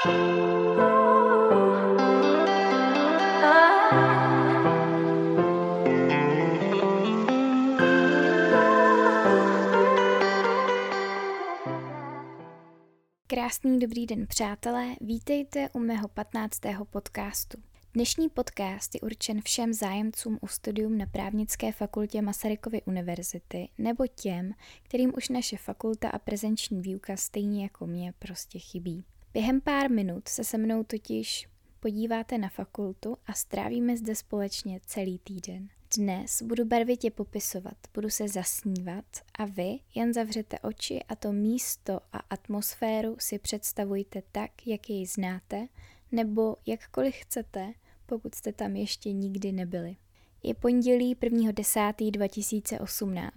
Krásný dobrý den, přátelé, vítejte u mého 15. podcastu. Dnešní podcast je určen všem zájemcům o studium na právnické fakultě Masarykovy univerzity nebo těm, kterým už naše fakulta a prezenční výuka stejně jako mě prostě chybí. Během pár minut se se mnou totiž podíváte na fakultu a strávíme zde společně celý týden. Dnes budu barvitě popisovat, budu se zasnívat a vy jen zavřete oči a to místo a atmosféru si představujte tak, jak jej znáte, nebo jakkoliv chcete, pokud jste tam ještě nikdy nebyli. Je pondělí 1.10.2018.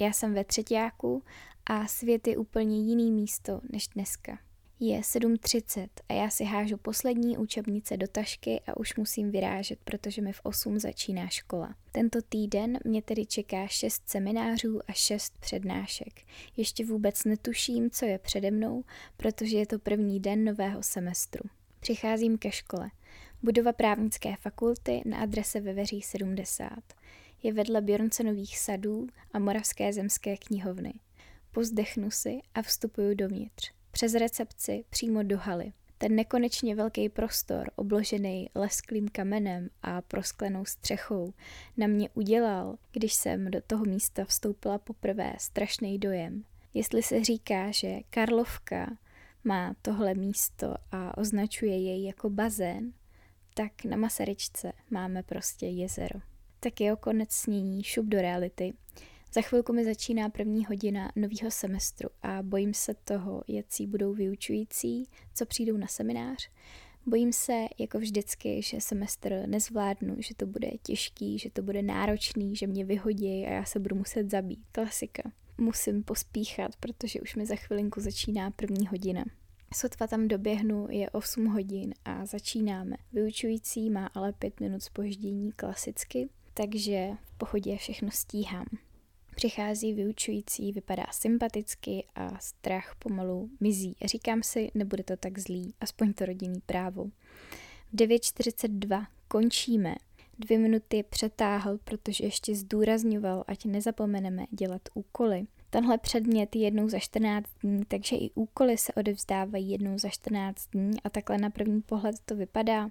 Já jsem ve třetíku a svět je úplně jiný místo než dneska. Je 7.30 a já si hážu poslední učebnice do tašky a už musím vyrážet, protože mi v 8 začíná škola. Tento týden mě tedy čeká 6 seminářů a 6 přednášek. Ještě vůbec netuším, co je přede mnou, protože je to první den nového semestru. Přicházím ke škole. Budova právnické fakulty na adrese Veveří 70. Je vedle Bjorncenových sadů a Moravské zemské knihovny. Pozdechnu si a vstupuju dovnitř. Přes recepci přímo do haly. Ten nekonečně velký prostor, obložený lesklým kamenem a prosklenou střechou, na mě udělal, když jsem do toho místa vstoupila poprvé, strašný dojem. Jestli se říká, že Karlovka má tohle místo a označuje jej jako bazén, tak na Masaryčce máme prostě jezero. Tak o konec snění, šup do reality. Za chvilku mi začíná první hodina nového semestru a bojím se toho, jaký budou vyučující, co přijdou na seminář. Bojím se, jako vždycky, že semestr nezvládnu, že to bude těžký, že to bude náročný, že mě vyhodí a já se budu muset zabít. Klasika. Musím pospíchat, protože už mi za chvilinku začíná první hodina. Sotva tam doběhnu, je 8 hodin a začínáme. Vyučující má ale 5 minut spoždění klasicky, takže v pohodě všechno stíhám. Přichází vyučující, vypadá sympaticky a strach pomalu mizí. Říkám si, nebude to tak zlý, aspoň to rodinný právo. V 9.42 končíme. Dvě minuty přetáhl, protože ještě zdůrazňoval, ať nezapomeneme dělat úkoly. Tenhle předmět je jednou za 14 dní, takže i úkoly se odevzdávají jednou za 14 dní a takhle na první pohled to vypadá,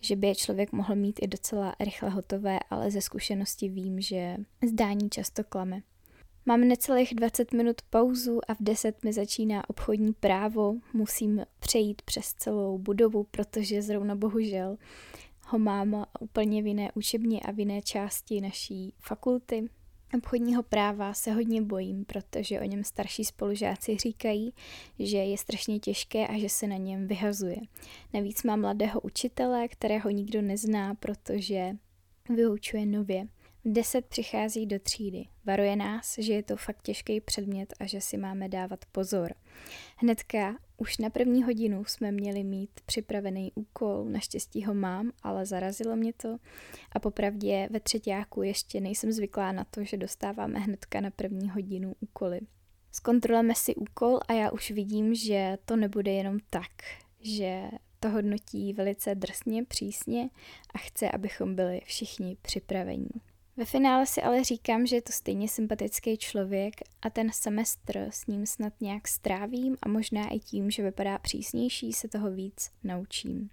že by je člověk mohl mít i docela rychle hotové, ale ze zkušenosti vím, že zdání často klame. Mám necelých 20 minut pauzu a v 10 mi začíná obchodní právo. Musím přejít přes celou budovu, protože zrovna bohužel ho mám úplně v jiné učebně a v jiné části naší fakulty. Obchodního práva se hodně bojím, protože o něm starší spolužáci říkají, že je strašně těžké a že se na něm vyhazuje. Navíc má mladého učitele, kterého nikdo nezná, protože vyučuje nově. Deset přichází do třídy. Varuje nás, že je to fakt těžký předmět a že si máme dávat pozor. Hnedka už na první hodinu jsme měli mít připravený úkol, naštěstí ho mám, ale zarazilo mě to a popravdě ve třetíku ještě nejsem zvyklá na to, že dostáváme hnedka na první hodinu úkoly. Zkontrolujeme si úkol a já už vidím, že to nebude jenom tak, že to hodnotí velice drsně, přísně a chce, abychom byli všichni připravení. Ve finále si ale říkám, že je to stejně sympatický člověk a ten semestr s ním snad nějak strávím a možná i tím, že vypadá přísnější, se toho víc naučím.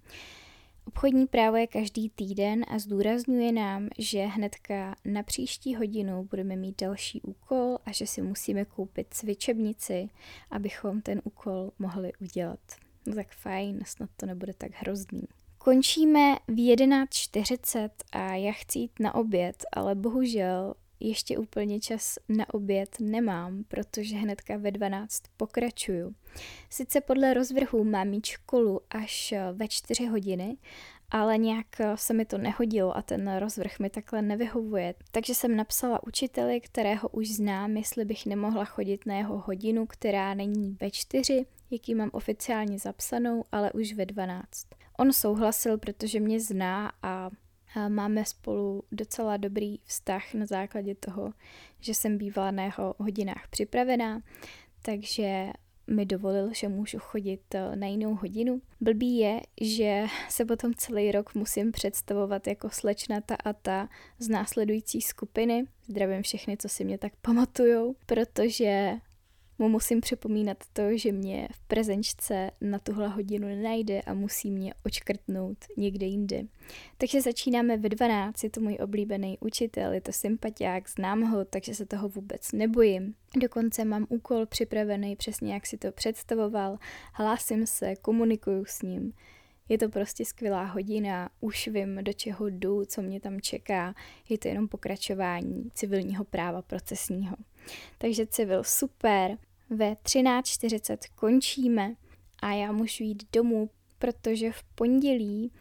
Obchodní právo je každý týden a zdůrazňuje nám, že hnedka na příští hodinu budeme mít další úkol a že si musíme koupit cvičebnici, abychom ten úkol mohli udělat. No tak fajn, snad to nebude tak hrozný. Končíme v 11.40 a já chci jít na oběd, ale bohužel ještě úplně čas na oběd nemám, protože hnedka ve 12 pokračuju. Sice podle rozvrhu mám mít školu až ve 4 hodiny, ale nějak se mi to nehodilo a ten rozvrh mi takhle nevyhovuje. Takže jsem napsala učiteli, kterého už znám, jestli bych nemohla chodit na jeho hodinu, která není ve 4, jaký mám oficiálně zapsanou, ale už ve 12. On souhlasil, protože mě zná a máme spolu docela dobrý vztah na základě toho, že jsem bývala na jeho hodinách připravená, takže mi dovolil, že můžu chodit eh, na jinou hodinu. Blbý je, že se potom celý rok musím představovat jako slečna ta a ta z následující skupiny. Zdravím všechny, co si mě tak pamatujou, protože mu musím připomínat to, že mě v prezenčce na tuhle hodinu nenajde a musí mě očkrtnout někde jinde. Takže začínáme ve 12, je to můj oblíbený učitel, je to sympatiák, znám ho, takže se toho vůbec nebojím. Dokonce mám úkol připravený přesně, jak si to představoval, hlásím se, komunikuju s ním. Je to prostě skvělá hodina, už vím, do čeho jdu, co mě tam čeká. Je to jenom pokračování civilního práva procesního. Takže civil super, ve 13.40 končíme a já můžu jít domů, protože v pondělí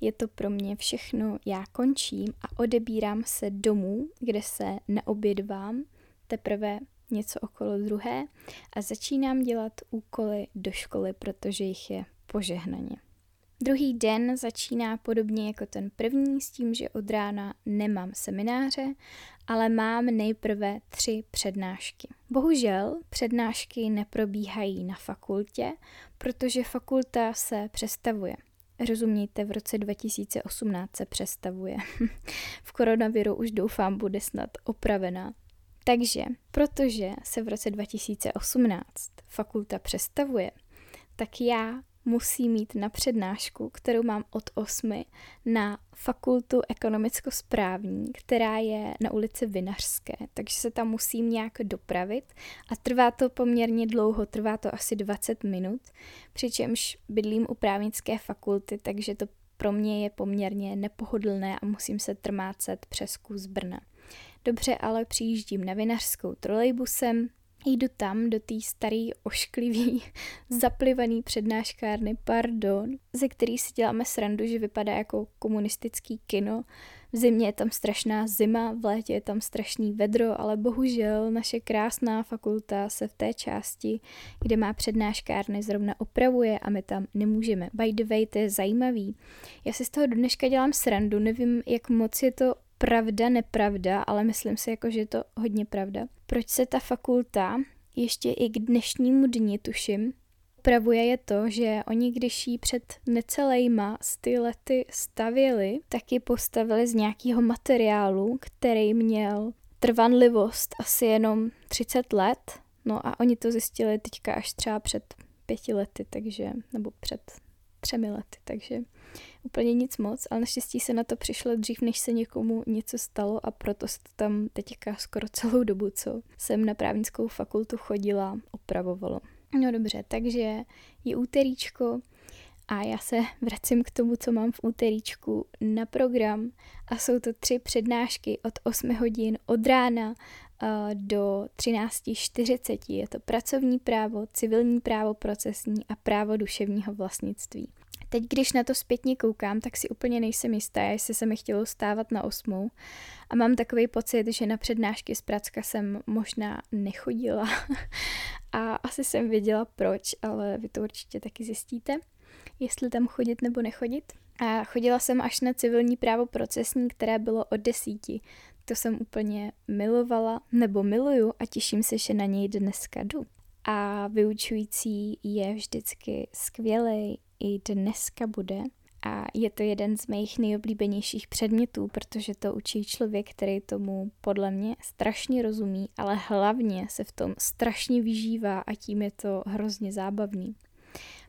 je to pro mě všechno, já končím a odebírám se domů, kde se neobědvám, teprve něco okolo druhé a začínám dělat úkoly do školy, protože jich je požehnaně. Druhý den začíná podobně jako ten první s tím, že od rána nemám semináře, ale mám nejprve tři přednášky. Bohužel přednášky neprobíhají na fakultě, protože fakulta se přestavuje. Rozumějte, v roce 2018 se přestavuje. v koronaviru už doufám bude snad opravená. Takže, protože se v roce 2018 fakulta přestavuje, tak já musí mít na přednášku, kterou mám od 8 na fakultu ekonomicko-správní, která je na ulici Vinařské, takže se tam musím nějak dopravit a trvá to poměrně dlouho, trvá to asi 20 minut, přičemž bydlím u právnické fakulty, takže to pro mě je poměrně nepohodlné a musím se trmácet přes kus Brna. Dobře, ale přijíždím na Vinařskou trolejbusem, jdu tam do té starý, ošklivý, zaplivaný přednáškárny, pardon, ze který si děláme srandu, že vypadá jako komunistický kino. V zimě je tam strašná zima, v létě je tam strašný vedro, ale bohužel naše krásná fakulta se v té části, kde má přednáškárny, zrovna opravuje a my tam nemůžeme. By the way, to je zajímavý. Já si z toho dneška dělám srandu, nevím, jak moc je to pravda, nepravda, ale myslím si, jako, že je to hodně pravda. Proč se ta fakulta ještě i k dnešnímu dni, tuším, upravuje je to, že oni když ji před necelejma sty lety stavěli, tak ji postavili z nějakého materiálu, který měl trvanlivost asi jenom 30 let, no a oni to zjistili teďka až třeba před pěti lety, takže, nebo před třemi lety, takže úplně nic moc, ale naštěstí se na to přišlo dřív, než se někomu něco stalo a proto se to tam teďka skoro celou dobu, co jsem na právnickou fakultu chodila, opravovalo. No dobře, takže je úteríčko a já se vracím k tomu, co mám v úteríčku na program a jsou to tři přednášky od 8 hodin od rána do 13.40. Je to pracovní právo, civilní právo procesní a právo duševního vlastnictví. Teď, když na to zpětně koukám, tak si úplně nejsem jistá, jestli se mi chtělo stávat na osmou. A mám takový pocit, že na přednášky z Pracka jsem možná nechodila. a asi jsem věděla proč, ale vy to určitě taky zjistíte, jestli tam chodit nebo nechodit. A chodila jsem až na civilní právo procesní, které bylo od desíti. To jsem úplně milovala, nebo miluju a těším se, že na něj dneska jdu. A vyučující je vždycky skvělý, i dneska bude. A je to jeden z mých nejoblíbenějších předmětů, protože to učí člověk, který tomu podle mě strašně rozumí, ale hlavně se v tom strašně vyžívá a tím je to hrozně zábavný.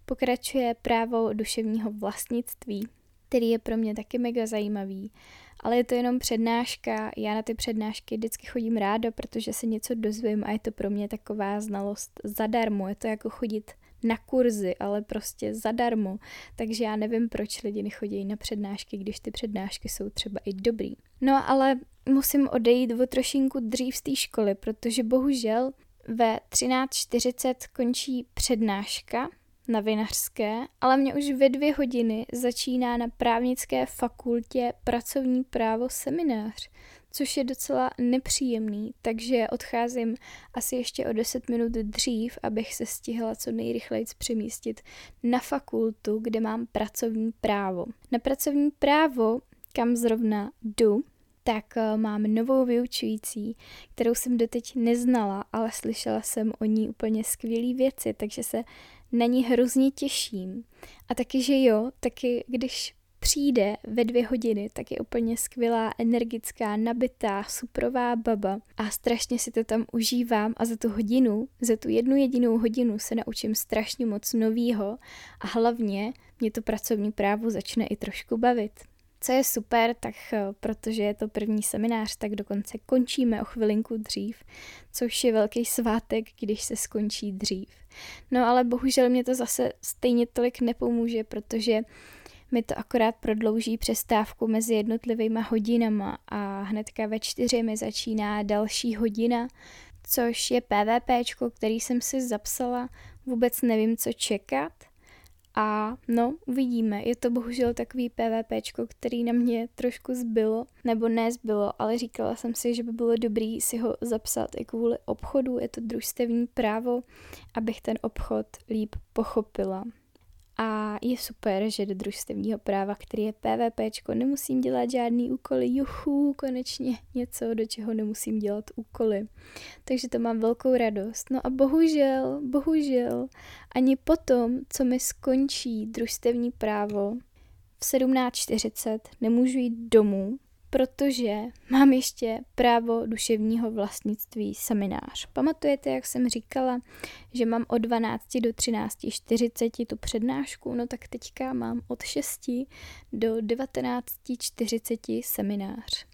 Pokračuje právo duševního vlastnictví, který je pro mě taky mega zajímavý, ale je to jenom přednáška. Já na ty přednášky vždycky chodím ráda, protože se něco dozvím a je to pro mě taková znalost zadarmo. Je to jako chodit na kurzy, ale prostě zadarmo. Takže já nevím, proč lidi nechodí na přednášky, když ty přednášky jsou třeba i dobrý. No ale musím odejít o trošinku dřív z té školy, protože bohužel ve 13.40 končí přednáška na vinařské, ale mě už ve dvě hodiny začíná na právnické fakultě pracovní právo seminář což je docela nepříjemný, takže odcházím asi ještě o 10 minut dřív, abych se stihla co nejrychleji přemístit na fakultu, kde mám pracovní právo. Na pracovní právo, kam zrovna jdu, tak eh, mám novou vyučující, kterou jsem doteď neznala, ale slyšela jsem o ní úplně skvělé věci, takže se na ní hrozně těším. A taky, že jo, taky když přijde ve dvě hodiny, tak je úplně skvělá, energická, nabitá, suprová baba a strašně si to tam užívám a za tu hodinu, za tu jednu jedinou hodinu se naučím strašně moc novýho a hlavně mě to pracovní právo začne i trošku bavit. Co je super, tak eh, protože je to první seminář, tak dokonce končíme o chvilinku dřív, což je velký svátek, když se skončí dřív. No ale bohužel mě to zase stejně tolik nepomůže, protože mi to akorát prodlouží přestávku mezi jednotlivými hodinama a hnedka ve čtyři mi začíná další hodina, což je PVP, který jsem si zapsala, vůbec nevím, co čekat. A no, uvidíme. Je to bohužel takový PVP, který na mě trošku zbylo, nebo ne zbylo, ale říkala jsem si, že by bylo dobrý si ho zapsat i kvůli obchodu. Je to družstevní právo, abych ten obchod líp pochopila. A je super, že do družstevního práva, který je PVP, nemusím dělat žádný úkoly. Juchu, konečně něco, do čeho nemusím dělat úkoly. Takže to mám velkou radost. No a bohužel, bohužel, ani potom, co mi skončí družstevní právo, v 17.40 nemůžu jít domů, protože mám ještě právo duševního vlastnictví seminář. Pamatujete, jak jsem říkala, že mám od 12 do 13.40 tu přednášku, no tak teďka mám od 6 do 19.40 seminář.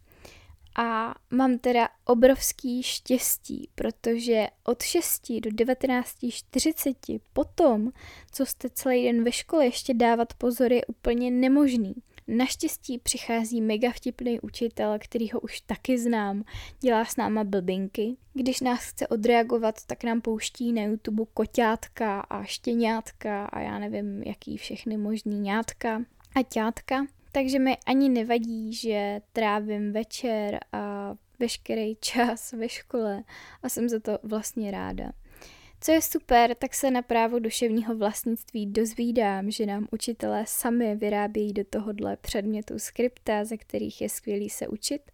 A mám teda obrovský štěstí, protože od 6 do 19.40 potom, co jste celý den ve škole ještě dávat pozor, je úplně nemožný. Naštěstí přichází mega vtipný učitel, který ho už taky znám, dělá s náma blbinky. Když nás chce odreagovat, tak nám pouští na YouTube koťátka a štěňátka a já nevím, jaký všechny možný ňátka a ťátka. Takže mi ani nevadí, že trávím večer a veškerý čas ve škole a jsem za to vlastně ráda. Co je super, tak se na právo duševního vlastnictví dozvídám, že nám učitelé sami vyrábějí do tohohle předmětu skripta, ze kterých je skvělý se učit,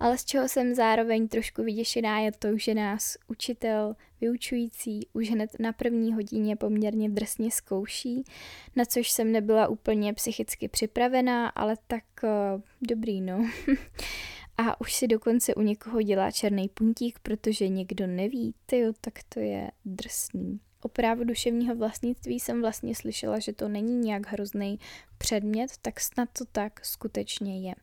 ale z čeho jsem zároveň trošku vyděšená je to, že nás učitel vyučující už hned na první hodině poměrně drsně zkouší, na což jsem nebyla úplně psychicky připravená, ale tak uh, dobrý no. A už si dokonce u někoho dělá černý puntík, protože někdo neví, tyjo, tak to je drsný. O právu duševního vlastnictví jsem vlastně slyšela, že to není nějak hrozný předmět, tak snad to tak skutečně je.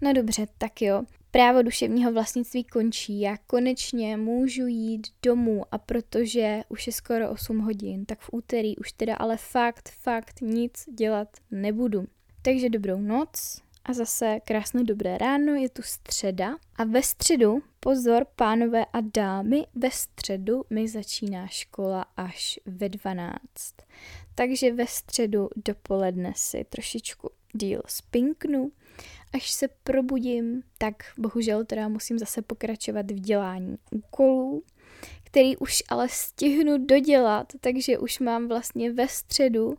No dobře, tak jo. Právo duševního vlastnictví končí, já konečně můžu jít domů a protože už je skoro 8 hodin, tak v úterý už teda ale fakt, fakt nic dělat nebudu. Takže dobrou noc, a zase krásné dobré ráno, je tu středa. A ve středu, pozor pánové a dámy, ve středu mi začíná škola až ve 12. Takže ve středu dopoledne si trošičku díl spinknu, až se probudím, tak bohužel teda musím zase pokračovat v dělání úkolů, který už ale stihnu dodělat, takže už mám vlastně ve středu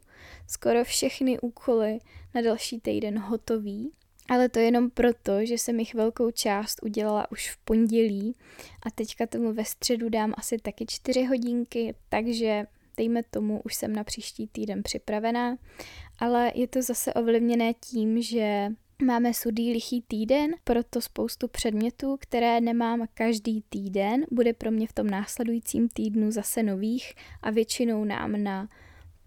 skoro všechny úkoly na další týden hotový. Ale to jenom proto, že jsem jich velkou část udělala už v pondělí a teďka tomu ve středu dám asi taky čtyři hodinky, takže dejme tomu, už jsem na příští týden připravená, ale je to zase ovlivněné tím, že Máme sudý lichý týden, proto spoustu předmětů, které nemám každý týden, bude pro mě v tom následujícím týdnu zase nových a většinou nám na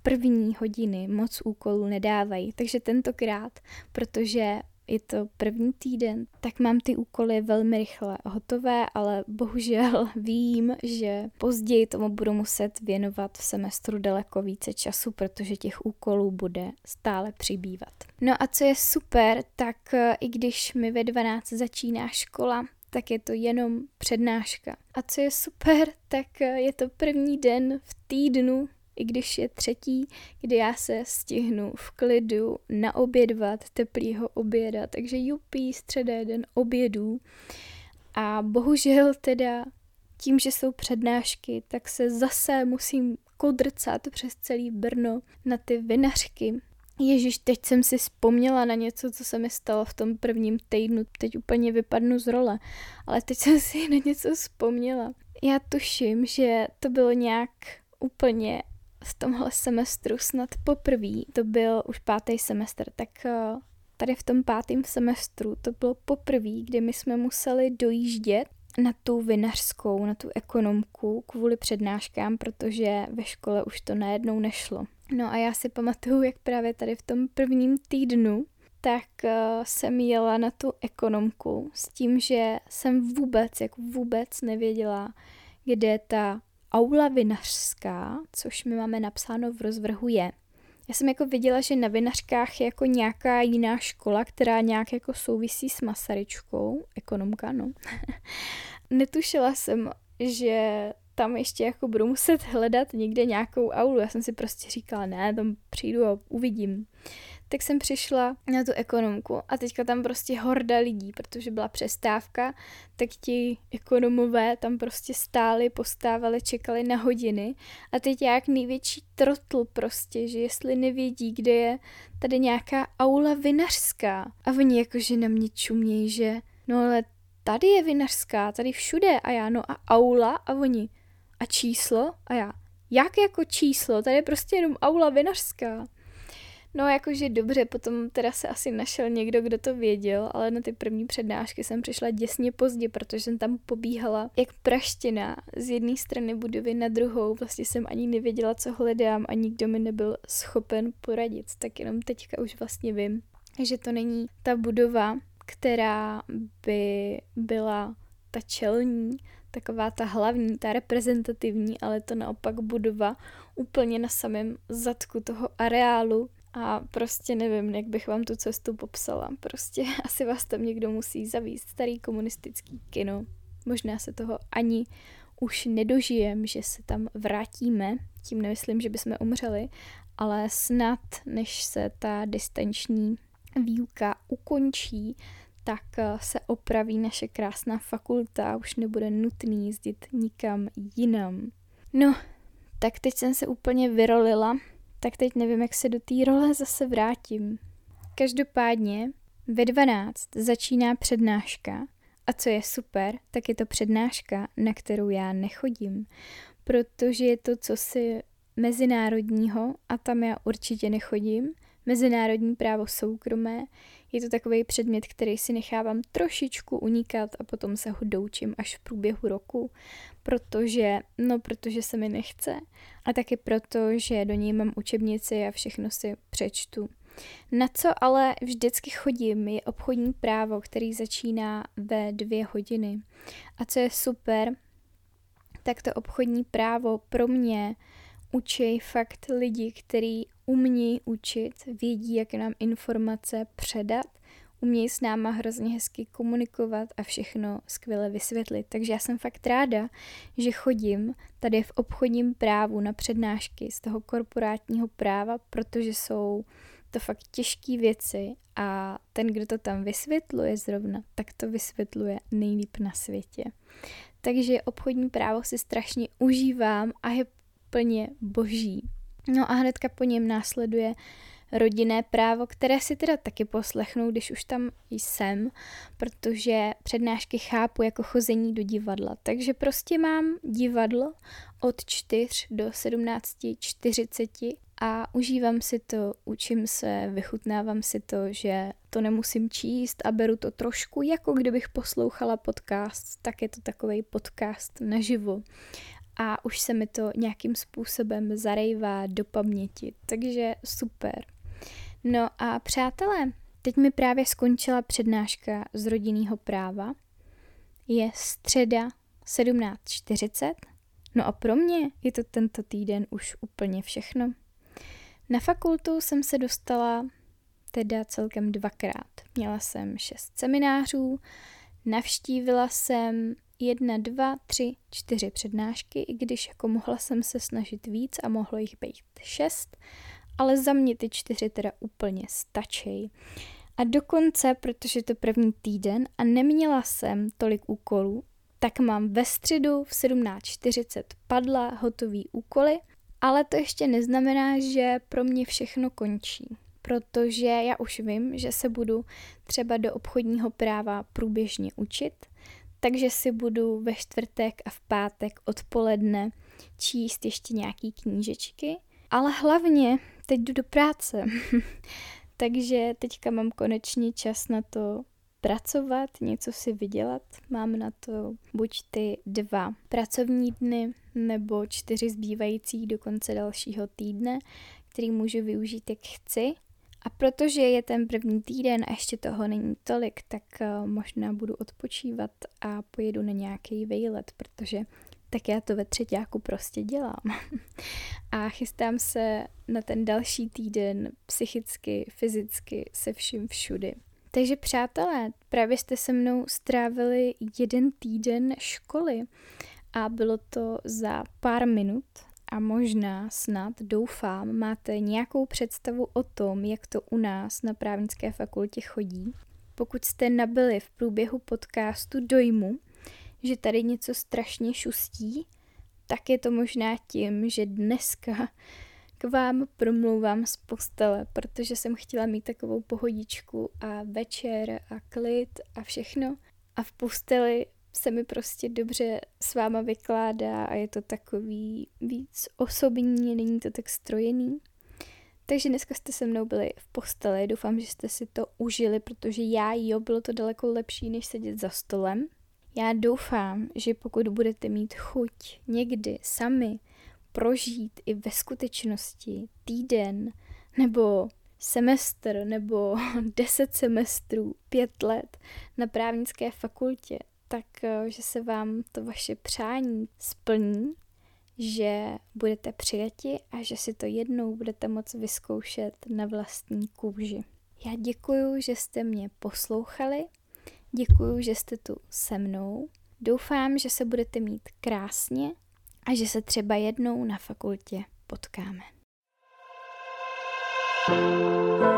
první hodiny moc úkolů nedávají. Takže tentokrát, protože je to první týden, tak mám ty úkoly velmi rychle hotové, ale bohužel vím, že později tomu budu muset věnovat v semestru daleko více času, protože těch úkolů bude stále přibývat. No a co je super, tak eh, i když mi ve 12 začíná škola, tak je to jenom přednáška. A co je super, tak eh, je to první den v týdnu, i když je třetí, kdy já se stihnu v klidu naobědvat teplýho oběda. Takže jupí, středa je den obědů. A bohužel teda tím, že jsou přednášky, tak se zase musím kodrcat přes celý Brno na ty vinařky, Ježíš, teď jsem si vzpomněla na něco, co se mi stalo v tom prvním týdnu. Teď úplně vypadnu z role, ale teď jsem si na něco vzpomněla. Já tuším, že to bylo nějak úplně v tomhle semestru snad poprvé, to byl už pátý semestr, tak eh, tady v tom pátém semestru to bylo poprvé, kdy my jsme museli dojíždět na tu vinařskou, na tu ekonomku kvůli přednáškám, protože ve škole už to najednou nešlo. No a já si pamatuju, jak právě tady v tom prvním týdnu tak uh, jsem jela na tu ekonomku s tím, že jsem vůbec, jako vůbec nevěděla, kde ta aula vinařská, což my máme napsáno v rozvrhu je. Já jsem jako viděla, že na vinařkách je jako nějaká jiná škola, která nějak jako souvisí s Masaryčkou, ekonomka, no. Netušila jsem, že tam ještě jako budu muset hledat někde nějakou aulu. Já jsem si prostě říkala, ne, tam přijdu a uvidím tak jsem přišla na tu ekonomku a teďka tam prostě horda lidí, protože byla přestávka, tak ti ekonomové tam prostě stáli, postávali, čekali na hodiny a teď jak největší trotl prostě, že jestli nevědí, kde je tady nějaká aula vinařská a oni jakože na mě čumějí, že no ale tady je vinařská, tady všude a já no a aula a oni a číslo a já jak jako číslo, tady je prostě jenom aula vinařská. No jakože dobře, potom teda se asi našel někdo, kdo to věděl, ale na ty první přednášky jsem přišla děsně pozdě, protože jsem tam pobíhala jak praština z jedné strany budovy na druhou. Vlastně jsem ani nevěděla, co hledám a nikdo mi nebyl schopen poradit. Tak jenom teďka už vlastně vím, že to není ta budova, která by byla ta čelní, taková ta hlavní, ta reprezentativní, ale to naopak budova úplně na samém zadku toho areálu, a prostě nevím, jak bych vám tu cestu popsala. Prostě asi vás tam někdo musí zavíst. Starý komunistický kino. Možná se toho ani už nedožijem, že se tam vrátíme. Tím nemyslím, že bychom umřeli, ale snad, než se ta distanční výuka ukončí, tak eh, se opraví naše krásná fakulta a už nebude nutný jezdit nikam jinam. No, tak teď jsem se úplně vyrolila tak teď nevím, jak se do té role zase vrátím. Každopádně ve 12 začíná přednáška a co je super, tak je to přednáška, na kterou já nechodím, protože je to cosi mezinárodního a tam já určitě nechodím. Mezinárodní právo soukromé je to takový předmět, který si nechávám trošičku unikat a potom se ho doučím až v průběhu roku, protože, no protože se mi nechce a taky proto, že do ní mám učebnici a všechno si přečtu. Na co ale vždycky chodím, je obchodní právo, který začíná ve dvě hodiny. A co je super, tak to obchodní právo pro mě učí fakt lidi, kteří umějí učit, vědí, jak nám informace předat, umějí s náma hrozně hezky komunikovat a všechno skvěle vysvětlit. Takže já jsem fakt ráda, že chodím tady v obchodním právu na přednášky z toho korporátního práva, protože jsou to fakt těžké věci a ten, kdo to tam vysvětluje zrovna, tak to vysvětluje nejlíp na světě. Takže obchodní právo si strašně užívám a je plně boží. No a hnedka po něm následuje rodinné právo, které si teda taky poslechnu, když už tam jsem, protože přednášky chápu jako chození do divadla. Takže prostě mám divadlo od 4 do 17.40 a užívám si to, učím se, vychutnávám si to, že to nemusím číst a beru to trošku, jako kdybych poslouchala podcast, tak je to takový podcast naživo a už se mi to nějakým způsobem zarejvá do paměti, takže super. No a přátelé, teď mi právě skončila přednáška z rodinného práva. Je středa 17.40. No a pro mě je to tento týden už úplně všechno. Na fakultu jsem se dostala teda celkem dvakrát. Měla jsem šest seminářů, navštívila jsem jedna, dva, tři, čtyři přednášky, i když jako mohla jsem se snažit víc a mohlo jich být šest, ale za mě ty čtyři teda úplně stačí. A dokonce, protože to první týden a neměla jsem tolik úkolů, tak mám ve středu v 17.40 padla hotový úkoly, ale to ještě neznamená, že pro mě všechno končí. protože já už vím, že se budu třeba do obchodního práva průběžně učit, takže si budu ve čtvrtek a v pátek odpoledne číst ještě nějaký knížečky, ale hlavně teď jdu do práce. takže teďka mám konečně čas na to pracovat, něco si vydělat. Mám na to buď ty dva pracovní dny, nebo čtyři zbývající do konce dalšího týdne, který můžu využít jak chci. A protože je ten první týden a ještě toho není tolik, tak uh, možná budu odpočívat a pojedu na nějaký vejlet, protože tak já to ve třetíku prostě dělám. a chystám se na ten další týden psychicky, fyzicky, se vším všudy. Takže přátelé, právě jste se mnou strávili jeden týden školy a bylo to za pár minut a možná snad doufám máte nějakou představu o tom, jak to u nás na právnické fakultě chodí. Pokud jste nabili v průběhu podcastu dojmu, že tady něco strašně šustí, tak je to možná tím, že dneska k vám promlouvám z postele, protože jsem chtěla mít takovou pohodičku a večer a klid a všechno. A v posteli se mi prostě dobře s váma vykládá a je to takový víc osobní, není to tak strojený. Takže dneska jste se mnou byli v posteli, doufám, že jste si to užili, protože já jo, bylo to daleko lepší, než sedět za stolem. Já doufám, že pokud budete mít chuť někdy sami prožít i ve skutečnosti týden nebo semestr nebo deset semestrů, pět let na právnické fakultě, tak eh, že se vám to vaše přání splní, že budete přijati a že si to jednou budete moc vyzkoušet na vlastní kůži. Já děkuju, že jste mě poslouchali, děkuju, že jste tu se mnou. Doufám, že se budete mít krásně a že se třeba jednou na fakultě potkáme. thank you